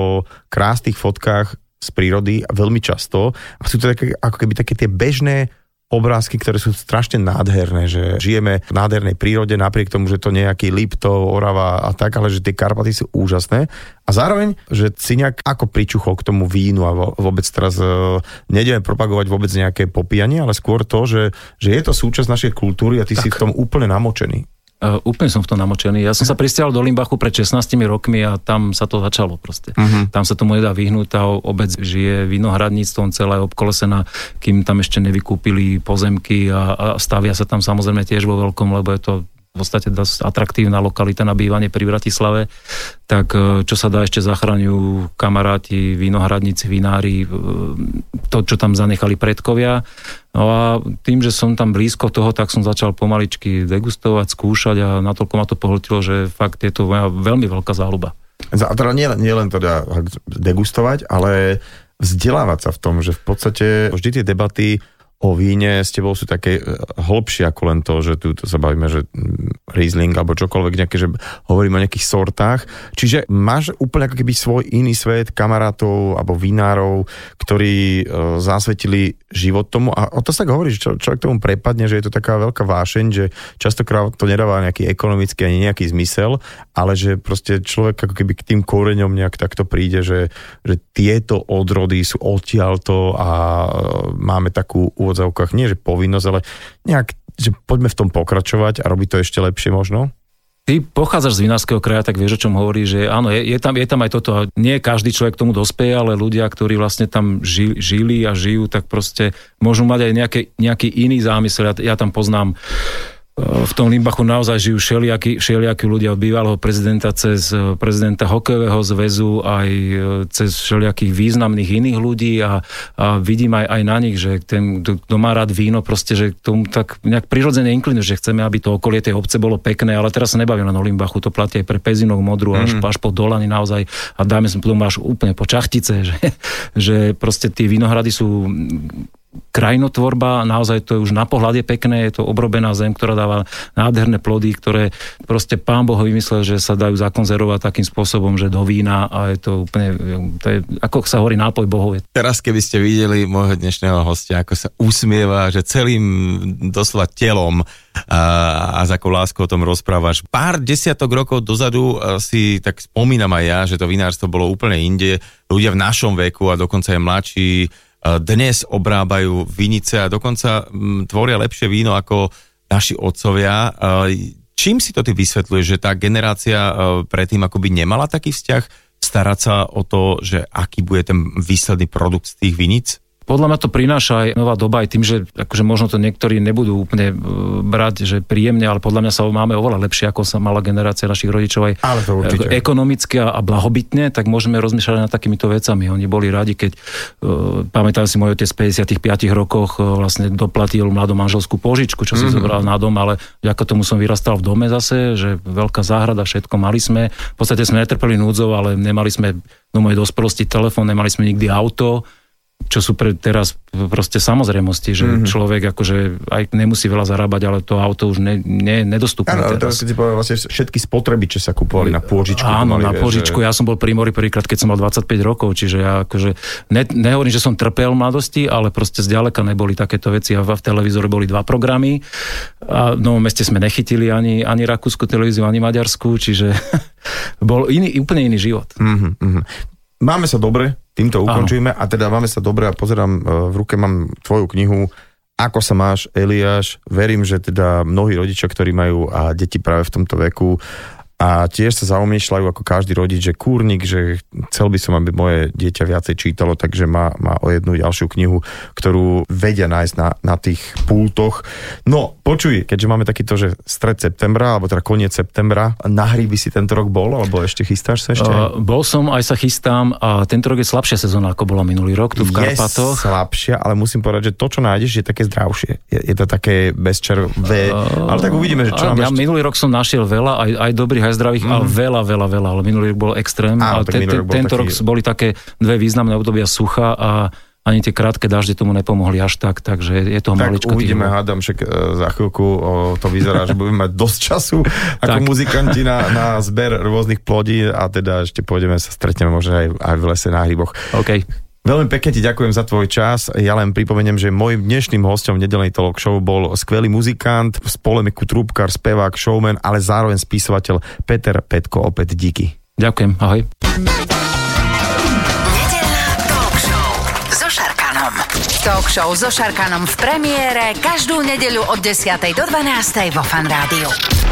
krásnych fotkách z prírody veľmi často. A sú to také, ako keby také tie bežné obrázky, ktoré sú strašne nádherné, že žijeme v nádhernej prírode, napriek tomu, že to nejaký Liptov, Orava a tak, ale že tie Karpaty sú úžasné. A zároveň, že si nejak ako pričuchol k tomu vínu a vôbec teraz uh, nejdeme propagovať vôbec nejaké popíjanie, ale skôr to, že, že je to súčasť našej kultúry a ty tak. si v tom úplne namočený. Uh, úplne som v tom namočený. Ja som sa pristiahol do Limbachu pred 16 rokmi a tam sa to začalo proste. Uh-huh. Tam sa tomu nedá vyhnúť, tá obec žije vinohradníctvom celá je obkolesená, kým tam ešte nevykúpili pozemky a, a stavia sa tam samozrejme tiež vo veľkom, lebo je to v podstate dosť atraktívna lokalita na bývanie pri Bratislave, tak e, čo sa dá ešte zachraňujú kamaráti, vinohradníci, vinári, e, to, čo tam zanechali predkovia. No a tým, že som tam blízko toho, tak som začal pomaličky degustovať, skúšať a natoľko ma to pohltilo, že fakt je to moja veľmi veľká záľuba. A teda nie, nie len teda degustovať, ale vzdelávať sa v tom, že v podstate vždy tie debaty o víne s tebou sú také e, hlbšie ako len to, že tu sa bavíme, že mm, Riesling alebo čokoľvek nejaké, že hovoríme o nejakých sortách. Čiže máš úplne ako keby svoj iný svet kamarátov alebo vinárov, ktorí e, zasvetili život tomu a o to sa tak hovorí, že človek tomu prepadne, že je to taká veľká vášeň, že častokrát to nedáva nejaký ekonomický ani nejaký zmysel, ale že proste človek ako keby k tým koreňom nejak takto príde, že, že tieto odrody sú odtiaľto a e, máme takú úvodzovkách, nie že povinnosť, ale nejak, že poďme v tom pokračovať a robiť to ešte lepšie možno? Ty pochádzaš z vinárskeho kraja, tak vieš, o čom hovorí, že áno, je, je, tam, je tam aj toto. Nie každý človek tomu dospeje, ale ľudia, ktorí vlastne tam ži, žili a žijú, tak proste môžu mať aj nejaké, nejaký iný zámysel. Ja, ja tam poznám v tom Limbachu naozaj žijú všelijakí, všelijakí ľudia od bývalého prezidenta cez eh, prezidenta hokejového zväzu aj eh, cez všelijakých významných iných ľudí a, a vidím aj, aj na nich, že ten, kto má rád víno, proste, že tomu tak nejak prirodzene inklinuje, že chceme, aby to okolie tej obce bolo pekné, ale teraz sa nebavím len o Limbachu, to platí aj pre Pezinok, Modru, mm. až, až po Dolany naozaj a dáme sa potom až úplne po Čachtice, že, že proste tie vinohrady sú krajinotvorba, naozaj to je už na pohľad je pekné, je to obrobená zem, ktorá dáva nádherné plody, ktoré proste pán Boh vymyslel, že sa dajú zakonzervovať takým spôsobom, že do vína a je to úplne, to je, ako sa hovorí, nápoj Bohov. Teraz keby ste videli môjho dnešného hostia, ako sa usmieva, že celým doslova telom a, a za akou láskou o tom rozprávaš. Pár desiatok rokov dozadu si tak spomínam aj ja, že to vinárstvo bolo úplne inde. Ľudia v našom veku a dokonca aj mladší dnes obrábajú vinice a dokonca mm, tvoria lepšie víno ako naši otcovia. Čím si to ty vysvetľuješ, že tá generácia predtým akoby nemala taký vzťah starať sa o to, že aký bude ten výsledný produkt z tých vinic? Podľa mňa to prináša aj nová doba aj tým, že akože možno to niektorí nebudú úplne e, brať, že príjemne, ale podľa mňa sa máme oveľa lepšie, ako sa mala generácia našich rodičov aj ale to určite. ekonomicky a blahobytne, tak môžeme rozmýšľať nad takýmito vecami. Oni boli radi, keď uh, pamätám si, môj otec v 55 rokoch uh, vlastne doplatil mladú manželskú požičku, čo si mm-hmm. zobral na dom, ale vďaka tomu som vyrastal v dome zase, že veľká záhrada, všetko mali sme. V podstate sme netrpeli núdzov, ale nemali sme do mojej dospelosti telefón, nemali sme nikdy auto čo sú pre teraz proste samozrejmosti, že mm-hmm. človek akože aj nemusí veľa zarábať, ale to auto už ne, ne, nedostupné ano, teraz. si povedal, vlastne všetky spotreby, čo sa kupovali na pôžičku. Áno, na pôžičku. Že... Ja som bol pri mori prvýkrát, keď som mal 25 rokov, čiže ja akože ne, nehovorím, že som trpel v mladosti, ale proste zďaleka neboli takéto veci a v televízore boli dva programy a v Novom meste sme nechytili ani, ani rakúsku televíziu, ani maďarskú, čiže bol iný, úplne iný život. Mm-hmm. Máme sa dobre, týmto ukončíme a teda máme sa dobre a pozerám, e, v ruke mám tvoju knihu ako sa máš, Eliáš? Verím, že teda mnohí rodičia, ktorí majú a deti práve v tomto veku, a tiež sa zaumýšľajú ako každý rodič, že kúrnik, že chcel by som, aby moje dieťa viacej čítalo, takže má, má o jednu ďalšiu knihu, ktorú vedia nájsť na, na tých pultoch. No, počuj, keďže máme takýto, že stred septembra, alebo teda koniec septembra, na hry by si tento rok bol, alebo ešte chystáš sa ešte? Uh, bol som, aj sa chystám a tento rok je slabšia sezóna, ako bola minulý rok tu v Karpatoch. Je slabšia, ale musím povedať, že to, čo nájdeš, je také zdravšie. Je, je to také bezčervé, uh, ale tak uvidíme, že čo nám Ja ešte... minulý rok som našiel veľa, aj, aj dobrých, aj zdravých, mm. ale veľa, veľa, veľa, ale minulý rok bol extrém. Á, a te, te, bol tento taký... rok boli také dve významné obdobia sucha a ani tie krátke dažde tomu nepomohli až tak, takže je to tak maličko. uvidíme, tým. hádam, však e, za chvíľku o, to vyzerá, že budeme mať dosť času ako muzikanti na, na zber rôznych plodí a teda ešte pôjdeme sa stretneme možno aj, aj v lese na hryboch. OK. Veľmi pekne ti ďakujem za tvoj čas. Ja len pripomeniem, že môjim dnešným hostom v nedelnej talk show bol skvelý muzikant, z polemiku trúbkar, spevák, showman, ale zároveň spisovateľ Peter Petko. Opäť díky. Ďakujem, ahoj. talk show so Šarkanom. Talk show so Šarkanom v premiére každú nedeľu od 10. do 12. vo Fan Rádiu.